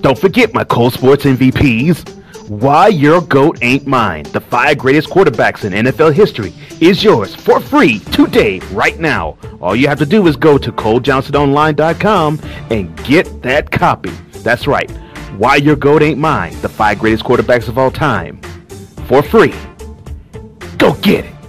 Don't forget my Cole Sportz MVPs. Why Your GOAT Ain't Mine, the five greatest quarterbacks in NFL history, is yours for free today, right now. All you have to do is go to ColeJohnsonOnline.com and get that copy. That's right. Why Your GOAT Ain't Mine, the five greatest quarterbacks of all time, for free. Go get it.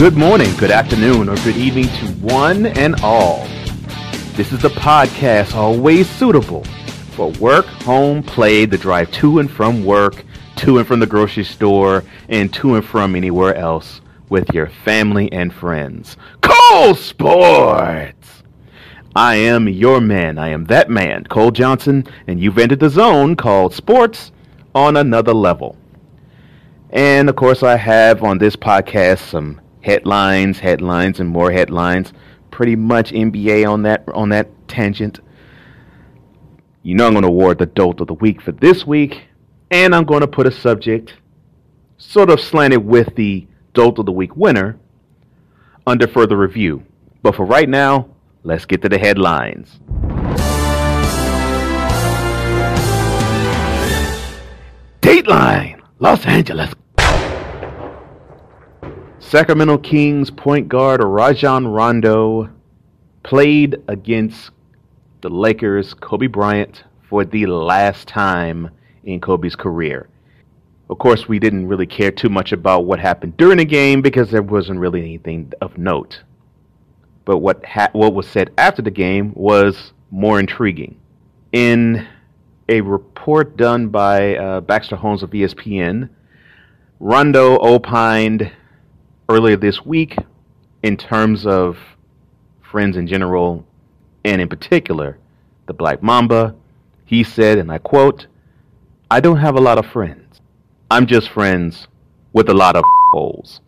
Good morning, good afternoon, or good evening to one and all. This is the podcast always suitable for work, home, play, the drive to and from work, to and from the grocery store, and to and from anywhere else with your family and friends. Cole Sportz! I am your man. I am that man, Cole Johnson, and you've entered the zone called Sports on Another Level. And of course, I have on this podcast some headlines, headlines, and more headlines. Pretty much NBA on that on that tangent. You know I'm going to award the dolt of the week for this week, and I'm going to put a subject sort of slanted with the dolt of the week winner under further review. But for right now, let's get to the headlines. Dateline, Los Angeles. Sacramento Kings point guard Rajon Rondo played against the Lakers' Kobe Bryant for the last time in Kobe's career. Of course, we didn't really care too much about what happened during the game because there wasn't really anything of note. But what ha- what was said after the game was more intriguing. In a report done by uh, Baxter Holmes of ESPN, Rondo opined earlier this week in terms of friends in general and in particular the Black Mamba. He said, and I quote, I don't have a lot of friends. I'm just friends with a lot of holes.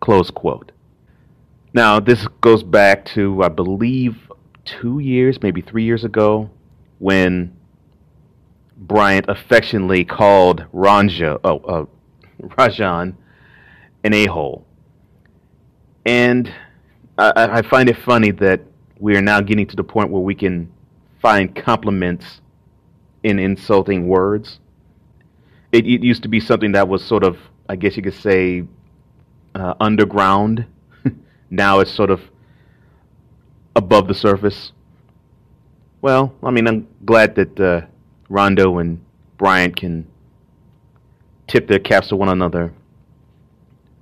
Close quote. Now, this goes back to, I believe, two years, maybe three years ago, when Bryant affectionately called Ranja, oh, uh, Rajon an a hole. And I, I find it funny that we are now getting to the point where we can find compliments in insulting words. It, it used to be something that was sort of, I guess you could say, uh, underground. now it's sort of above the surface. Well, I mean, I'm glad that uh, Rondo and Bryant can tip their caps to one another,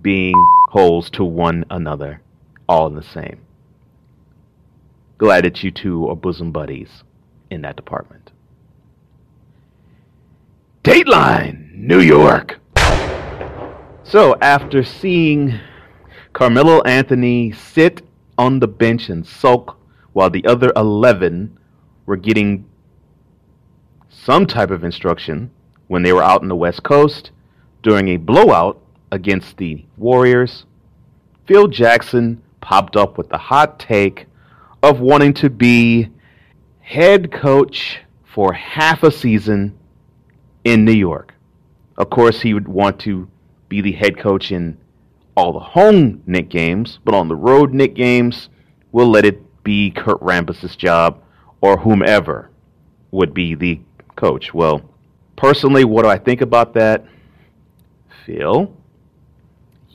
being holes to one another, all in the same. Glad that you two are bosom buddies in that department. Dateline, New York. So, after seeing Carmelo Anthony sit on the bench and sulk while the other 11 were getting some type of instruction when they were out in the West Coast during a blowout against the Warriors, Phil Jackson popped up with the hot take of wanting to be head coach for half a season in New York. Of course, he would want to be the head coach in all the home Knick games, but on the road Knick games, we'll let it be Kurt Rambis' job or whomever would be the coach. Well, personally, what do I think about that? Phil,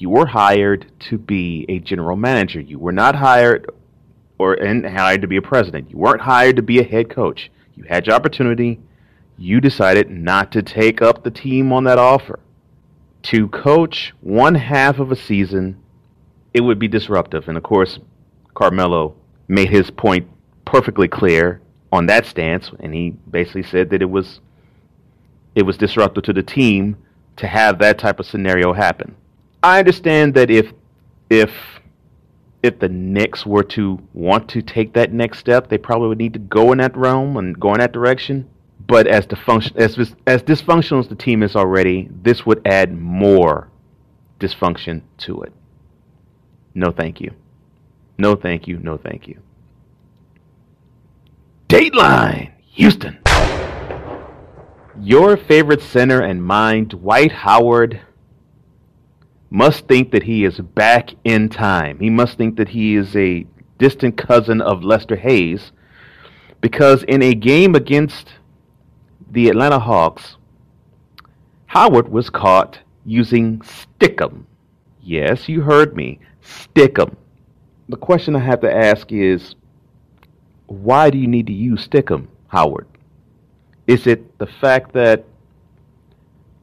you were hired to be a general manager. You were not hired or and hired to be a president. You weren't hired to be a head coach. You had your opportunity. You decided not to take up the team on that offer. To coach one half of a season, it would be disruptive. And of course, Carmelo made his point perfectly clear on that stance, and he basically said that it was it was disruptive to the team to have that type of scenario happen. I understand that if if if the Knicks were to want to take that next step, they probably would need to go in that realm and go in that direction. But as the function as as dysfunctional as the team is already, this would add more dysfunction to it. No, thank you. No, thank you. No, thank you. Dateline, Houston. Your favorite center and mine, Dwight Howard, must think that he is back in time. He must think that he is a distant cousin of Lester Hayes because in a game against the Atlanta Hawks, Howard was caught using Stickum. Yes, you heard me. Stickum. The question I have to ask is why do you need to use Stickum, Howard? Is it the fact that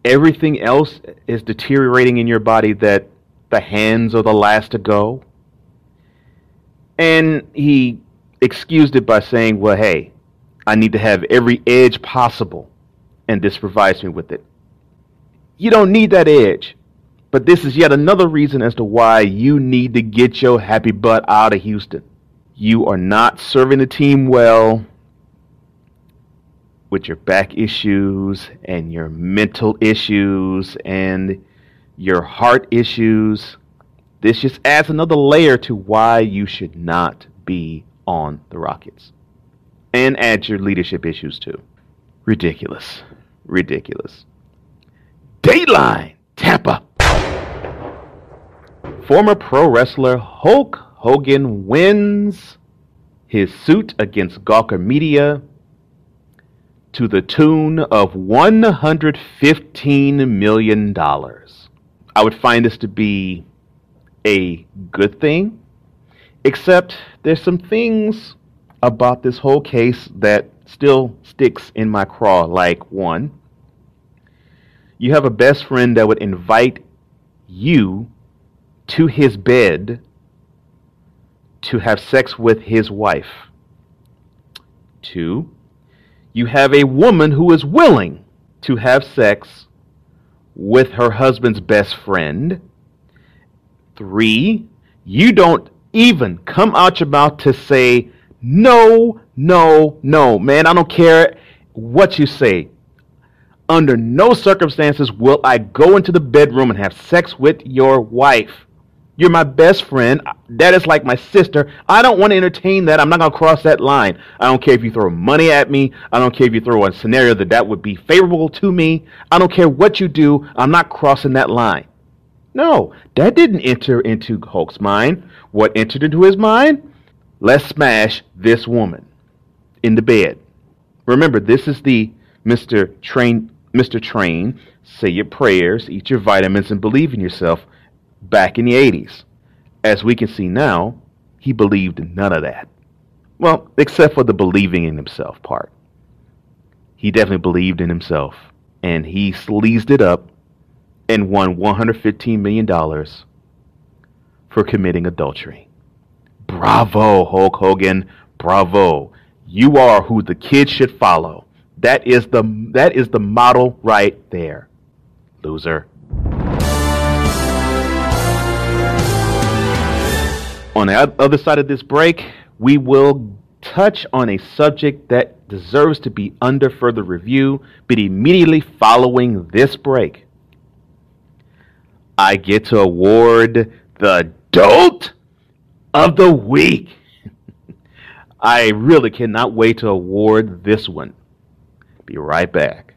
everything else is deteriorating in your body that the hands are the last to go? And he excused it by saying, well, hey, I need to have every edge possible, and this provides me with it. You don't need that edge. But this is yet another reason as to why you need to get your happy butt out of Houston. You are not serving the team well with your back issues and your mental issues and your heart issues. This just adds another layer to why you should not be on the Rockets. And adds your leadership issues too. Ridiculous. Ridiculous. Dateline, Tampa. Former pro wrestler Hulk Hogan wins his suit against Gawker Media to the tune of $115 million. I would find this to be a good thing, except there's some things about this whole case that still sticks in my craw. Like, one, you have a best friend that would invite you to his bed to have sex with his wife. Two, you have a woman who is willing to have sex with her husband's best friend. Three, you don't even come out your mouth to say, no, no, no. Man, I don't care what you say. Under no circumstances will I go into the bedroom and have sex with your wife. You're my best friend. That is like my sister. I don't want to entertain that. I'm not going to cross that line. I don't care if you throw money at me. I don't care if you throw a scenario that that would be favorable to me. I don't care what you do. I'm not crossing that line. No, that didn't enter into Hulk's mind. What entered into his mind? Let's smash this woman in the bed. Remember, this is the Mr. Train, Mr. Train, say your prayers, eat your vitamins, and believe in yourself back in the 80s. As we can see now, he believed none of that. Well, except for the believing in himself part. He definitely believed in himself, and he sleazed it up and won $115 million for committing adultery. Bravo, Hulk Hogan. Bravo. You are who the kids should follow. That is the that is the model right there. Loser. On the other side of this break, we will touch on a subject that deserves to be under further review, but immediately following this break, I get to award the Dolt of the Week. I really cannot wait to award this one. Be right back.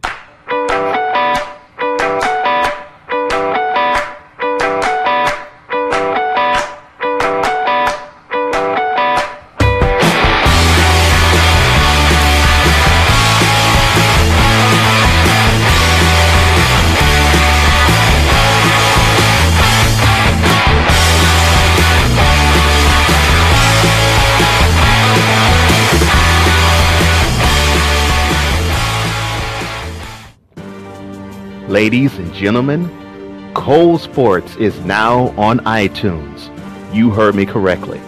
Ladies and gentlemen, Cole Sportz is now on iTunes. You heard me correctly.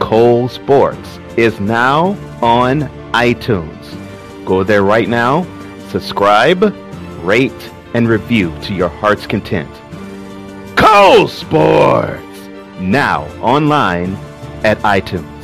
Cole Sportz is now on iTunes. Go there right now, subscribe, rate, and review to your heart's content. Cole Sportz! Now online at iTunes.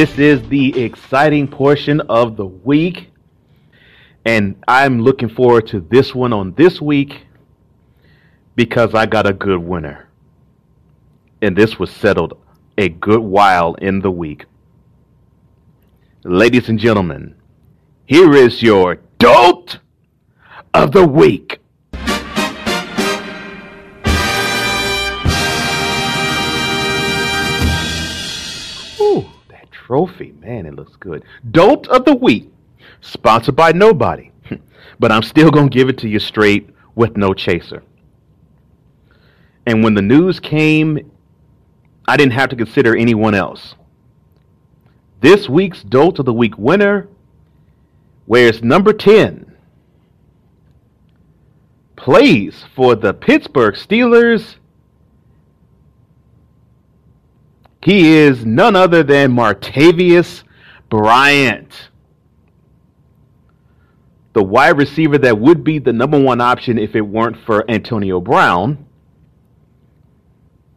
This is the exciting portion of the week, and I'm looking forward to this one on this week because I got a good winner. And this was settled a good while in the week. Ladies and gentlemen, here is your dolt of the week. Trophy, man, it looks good. Dolt of the week, sponsored by nobody, hmm. but I'm still gonna give it to you straight with no chaser. And when the news came, I didn't have to consider anyone else. This week's Dolt of the Week winner wears number 10. Plays for the Pittsburgh Steelers. He is none other than Martavius Bryant. The wide receiver that would be the number one option if it weren't for Antonio Brown.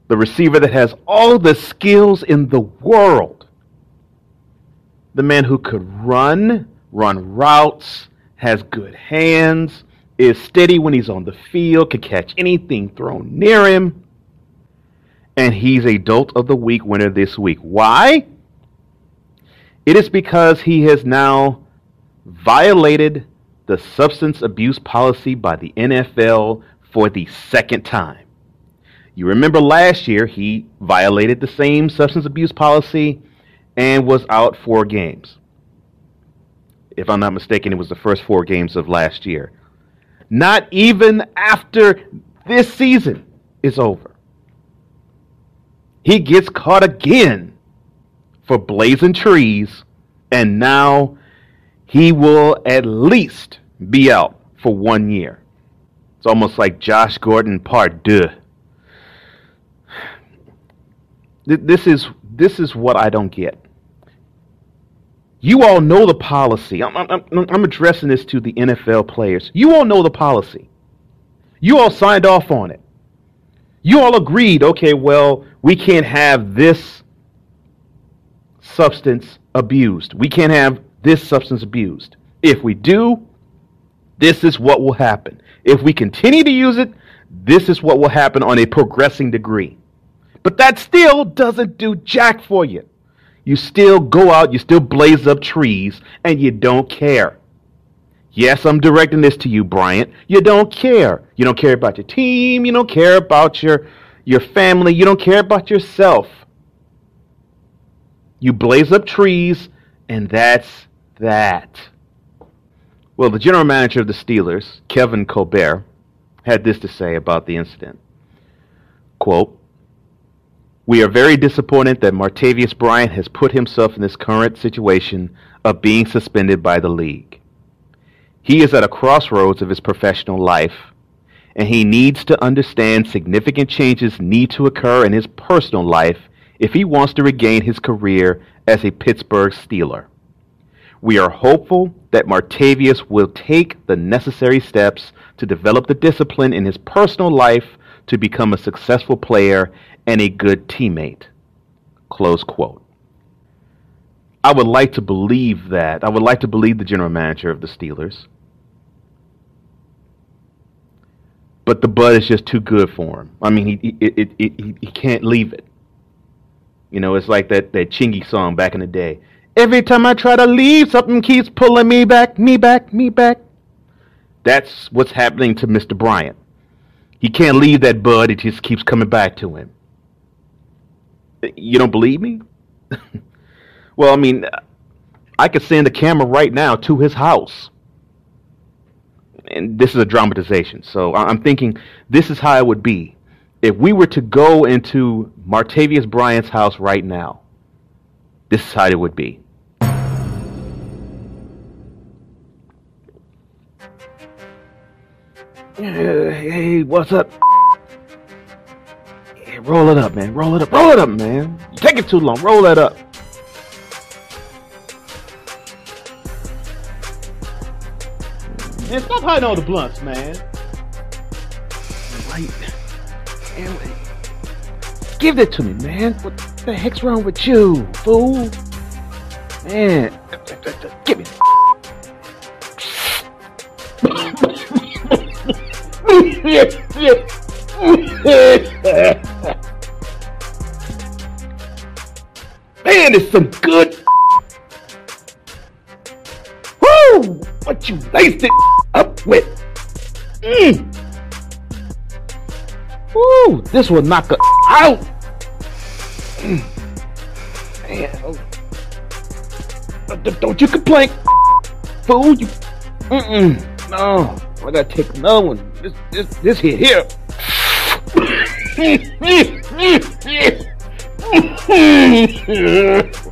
The receiver that has all the skills in the world. The man who could run, run routes, has good hands, is steady when he's on the field, can catch anything thrown near him. And he's a Dolt of the Week winner this week. Why? It is because he has now violated the substance abuse policy by the NFL for the second time. You remember last year he violated the same substance abuse policy and was out four games. If I'm not mistaken, it was the first four games of last year. Not even after this season is over. He gets caught again for blazing trees, and now he will at least be out for one year. It's almost like Josh Gordon part deux. This is this is what I don't get. You all know the policy. I'm, I'm, I'm- I'm addressing this to the NFL players. You all know the policy. You all signed off on it. You all agreed, okay, well, we can't have this substance abused. We can't have this substance abused. If we do, this is what will happen. If we continue to use it, this is what will happen on a progressing degree. But that still doesn't do jack for you. You still go out, you still blaze up trees, and you don't care. Yes, I'm directing this to you, Bryant. You don't care. You don't care about your team. You don't care about your, your family. You don't care about yourself. You blaze up trees, and that's that. Well, the general manager of the Steelers, Kevin Colbert, had this to say about the incident. Quote, we are very disappointed that Martavius Bryant has put himself in this current situation of being suspended by the league. He is at a crossroads of his professional life, and he needs to understand significant changes need to occur in his personal life if he wants to regain his career as a Pittsburgh Steeler. We are hopeful that Martavius will take the necessary steps to develop the discipline in his personal life to become a successful player and a good teammate. Close quote. I would like to believe that. I would like to believe the general manager of the Steelers. But the bud is just too good for him. I mean, he he, it, it, he, he can't leave it. You know, it's like that, that Chingy song back in the day. Every time I try to leave, something keeps pulling me back, me back, me back. That's what's happening to Mr. Bryant. He can't leave that bud, it just keeps coming back to him. You don't believe me? well, I mean, I could send a camera right now to his house. And this is a dramatization. So I'm thinking this is how it would be if we were to go into Martavius Bryant's house right now. This is how it would be. Hey, what's up? Yeah, roll it up, man. Roll it up. Roll it up, man. Take it too long. Roll that up. Man, stop hiding all the blunts, man. Right. Man, wait. give that to me, man. What the heck's wrong with you, fool? Man, give me. Man, it's some good. Woo! What you laced it with? Mm. Woo! This will knock her out. Mm. Man, oh. Uh, don't you complain, fool? You. Mm-mm. No, I gotta take another one. This, this, this here, here.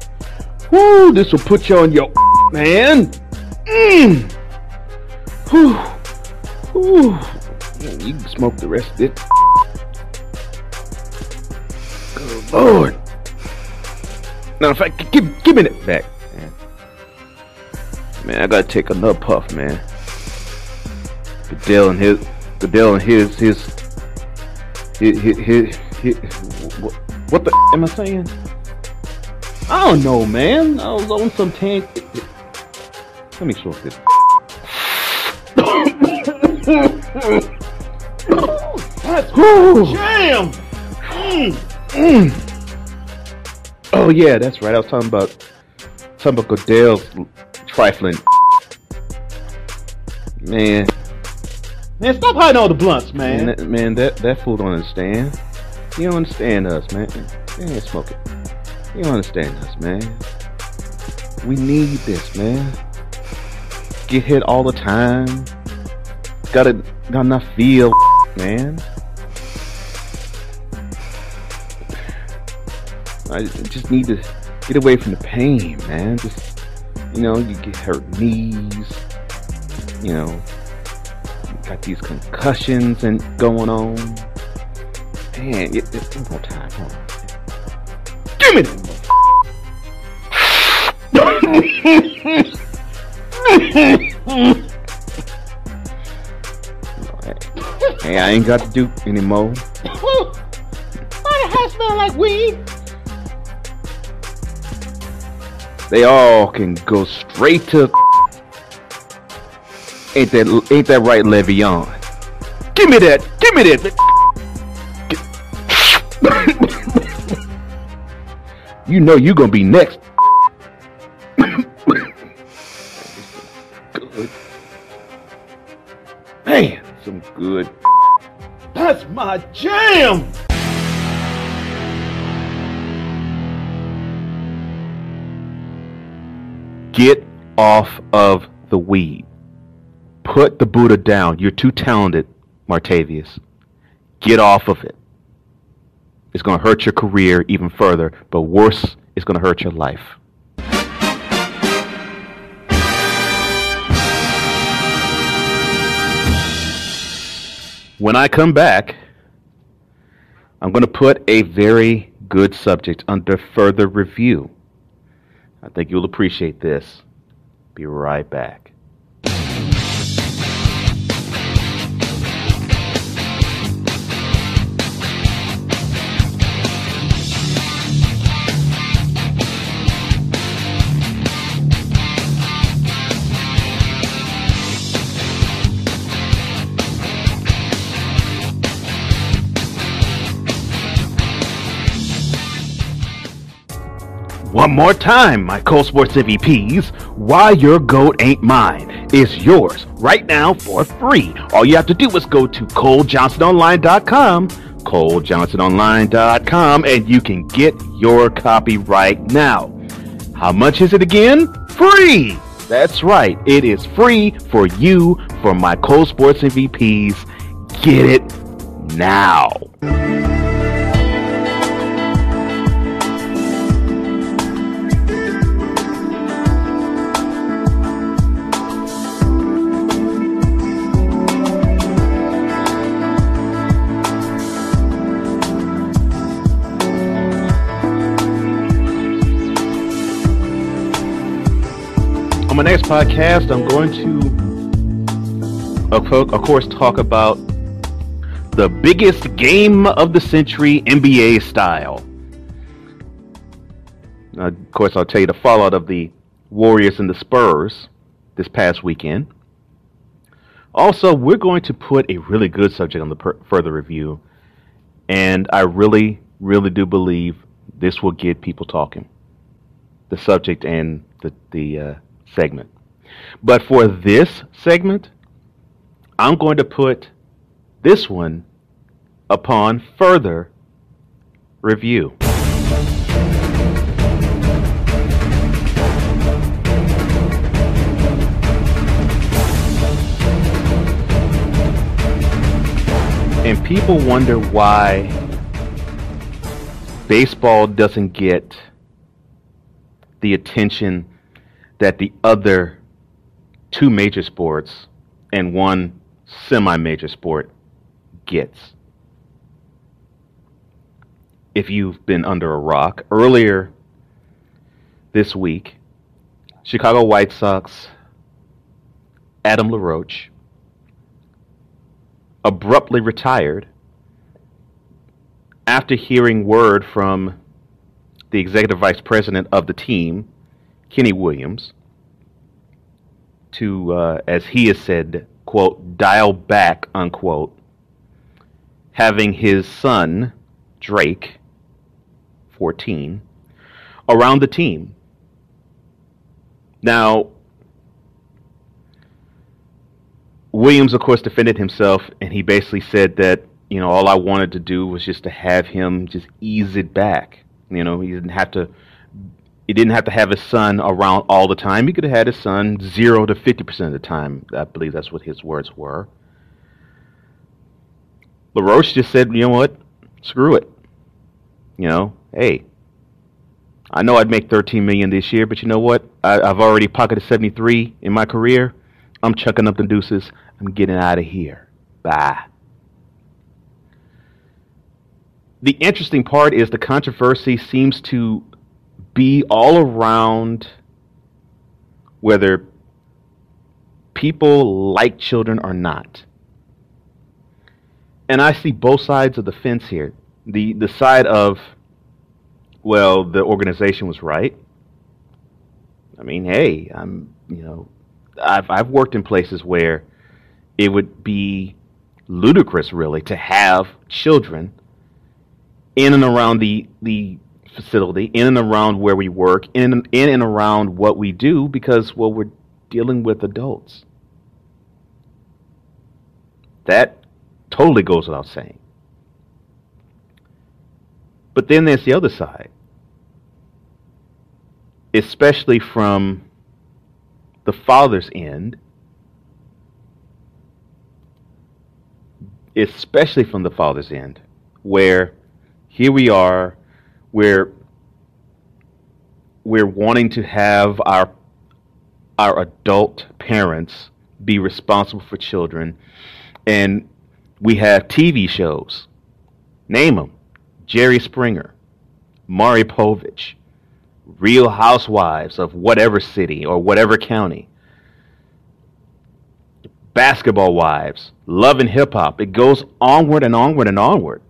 Woo! This will put you on your man. Mm. Whew. Whew. Man, you can smoke the rest of it. Good lord. Now, in fact, give, give me that back, man. Man, I gotta take another puff, man. Goodell and his, Goodell and his, his, his, his, his, his what, what the am I saying? I don't know, man. I was on some tank. Let me smoke this. Jam! Mm. Oh yeah, that's right. I was talking about talking about Goodell's trifling. Man, man, stop hiding all the blunts, man. Man, that, man, that that fool don't understand. You don't understand us, man. Man, smoke it. You don't understand us, man. We need this, man. Get hit all the time. Gotta got enough feel, man. I just need to get away from the pain, man. Just you know, you get hurt knees. You know, you got these concussions and going on. Man, it, it, one more time. Hold on. Give me that. hey, I ain't got to do anymore. Why the house smell like weed? They all can go straight to. Ain't that ain't that right, Le'Veon? Give me that! Give me that! you know you gonna be next. good. Man, some good. That's my jam! Get off of the weed. Put the Buddha down. You're too talented, Martavius. Get off of it. It's going to hurt your career even further, but worse, it's going to hurt your life. When I come back, I'm going to put a very good subject under further review. I think you'll appreciate this. Be right back. More time, my Cole Sportz MVPs. Why Your Goat Ain't Mine is yours right now for free. All you have to do is go to ColeJohnsonOnline.com, ColeJohnsonOnline.com, and you can get your copy right now. How much is it again? Free! That's right, it is free for you for my Cole Sportz MVPs. Get it now. My next podcast, I'm going to, of course, talk about the biggest game of the century, NBA style. Now, of course, I'll tell you the fallout of the Warriors and the Spurs this past weekend. Also, we're going to put a really good subject on the per- further review, and I really, really do believe this will get people talking. The subject and the the uh, segment. But for this segment, I'm going to put this one upon further review. And people wonder why baseball doesn't get the attention that the other two major sports and one semi major sport gets. If you've been under a rock, earlier this week, Chicago White Sox, Adam LaRoche, abruptly retired after hearing word from the executive vice president of the team, Kenny Williams, to, uh, as he has said, quote, dial back, unquote, having his son, Drake, 14, around the team. Now, Williams, of course, defended himself, and he basically said that, you know, all I wanted to do was just to have him just ease it back. You know, he didn't have to he didn't have to have his son around all the time. He could have had his son zero to fifty percent of the time. I believe that's what his words were. LaRoche just said, you know what? Screw it. You know, hey, I know I'd make thirteen million this year, but you know what? I, I've already pocketed seventy three in my career. I'm chucking up the deuces. I'm getting out of here. Bye. The interesting part is the controversy seems to be all around whether people like children or not. And I see both sides of the fence here. The the side of well, the organization was right. I mean, hey, I'm, you know, I've I've worked in places where it would be ludicrous really to have children in and around the the facility, in and around where we work, in in and around what we do, because well, we're dealing with adults. That totally goes without saying. But then there's the other side, especially from the father's end, especially from the father's end, where here we are, we're we're wanting to have our our adult parents be responsible for children, and we have TV shows. Name them: Jerry Springer, Maury Povich, Real Housewives of whatever city or whatever county. Basketball Wives, Love and Hip Hop. It goes onward and onward and onward.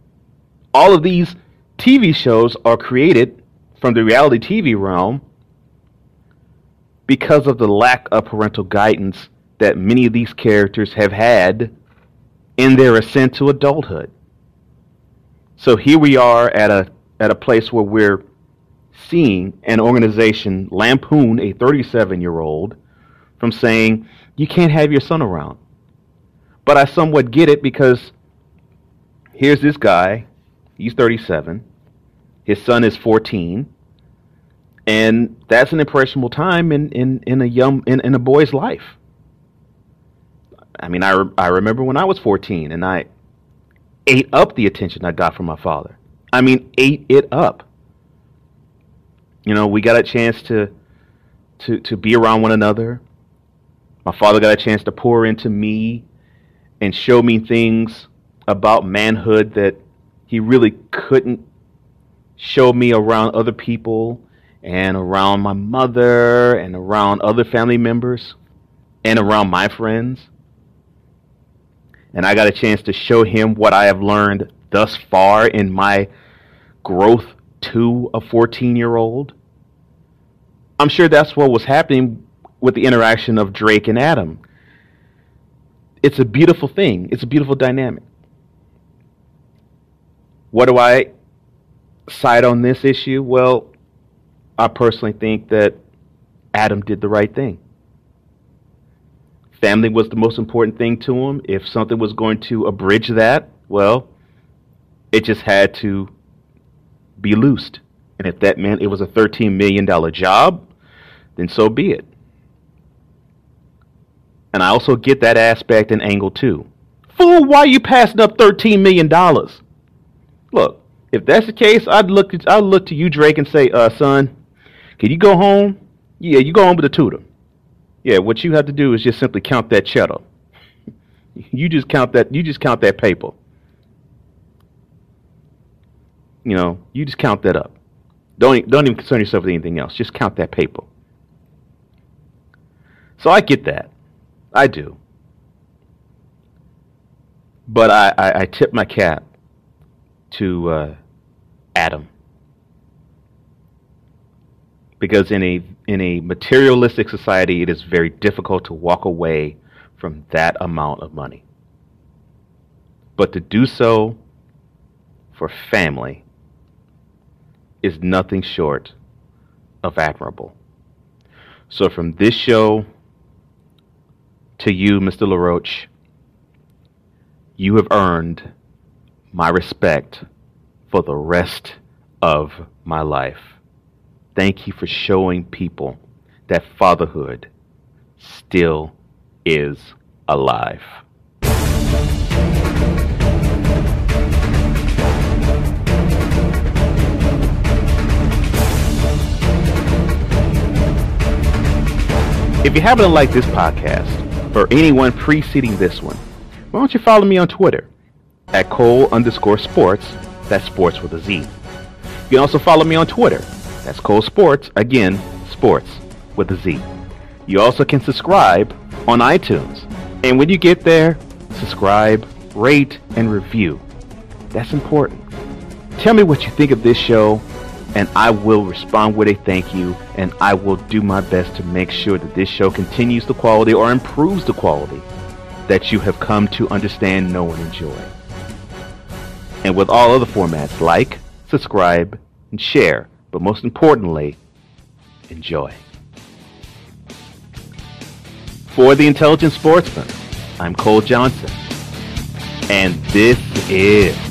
All of these TV shows are created from the reality TV realm because of the lack of parental guidance that many of these characters have had in their ascent to adulthood. So here we are at a at a place where we're seeing an organization lampoon a 37 year old from saying, You can't have your son around. But I somewhat get it because here's this guy, he's 37, his son is 14, and that's an impressionable time in in in a young in, in a boy's life. I mean, I re- I remember when I was 14 and I ate up the attention I got from my father. I mean, ate it up. You know, we got a chance to to to be around one another. My father got a chance to pour into me and show me things about manhood that he really couldn't show me around other people and around my mother and around other family members and around my friends. And I got a chance to show him what I have learned thus far in my growth to a 14 year old. I'm sure that's what was happening with the interaction of Drake and Adam. It's a beautiful thing, it's a beautiful dynamic. What do I side on this issue? Well, I personally think that Adam did the right thing. Family was the most important thing to him. If something was going to abridge that, well, it just had to be loosed. And if that meant it was a $13 million job, then so be it. And I also get that aspect and angle too. Fool, why are you passing up $13 million? Look, if that's the case, I'd look, I'd look to you, Drake, and say, uh, son, can you go home? Yeah, you go home with a tutor. Yeah, what you have to do is just simply count that cheddar. you just count that. You just count that paper. You know, you just count that up. Don't don't even concern yourself with anything else. Just count that paper. So I get that. I do. But I, I, I tip my cap to uh, Adam because in a in a materialistic society, it is very difficult to walk away from that amount of money. But to do so for family is nothing short of admirable. So from this show to you, Mr. LaRoche, you have earned my respect for the rest of my life. Thank you for showing people that fatherhood still is alive. If you happen to like this podcast or anyone preceding this one, why don't you follow me on Twitter at Cole underscore sports. That's sports with a Z. You can also follow me on Twitter. That's Cole Sportz. Again, sports with a Z. You also can subscribe on iTunes. And when you get there, subscribe, rate, and review. That's important. Tell me what you think of this show, and I will respond with a thank you, and I will do my best to make sure that this show continues the quality or improves the quality that you have come to understand, know, and enjoy. And with all other formats, like, subscribe, and share, but most importantly, enjoy. For the Intelligent Sportsman, I'm Cole Johnson, and this is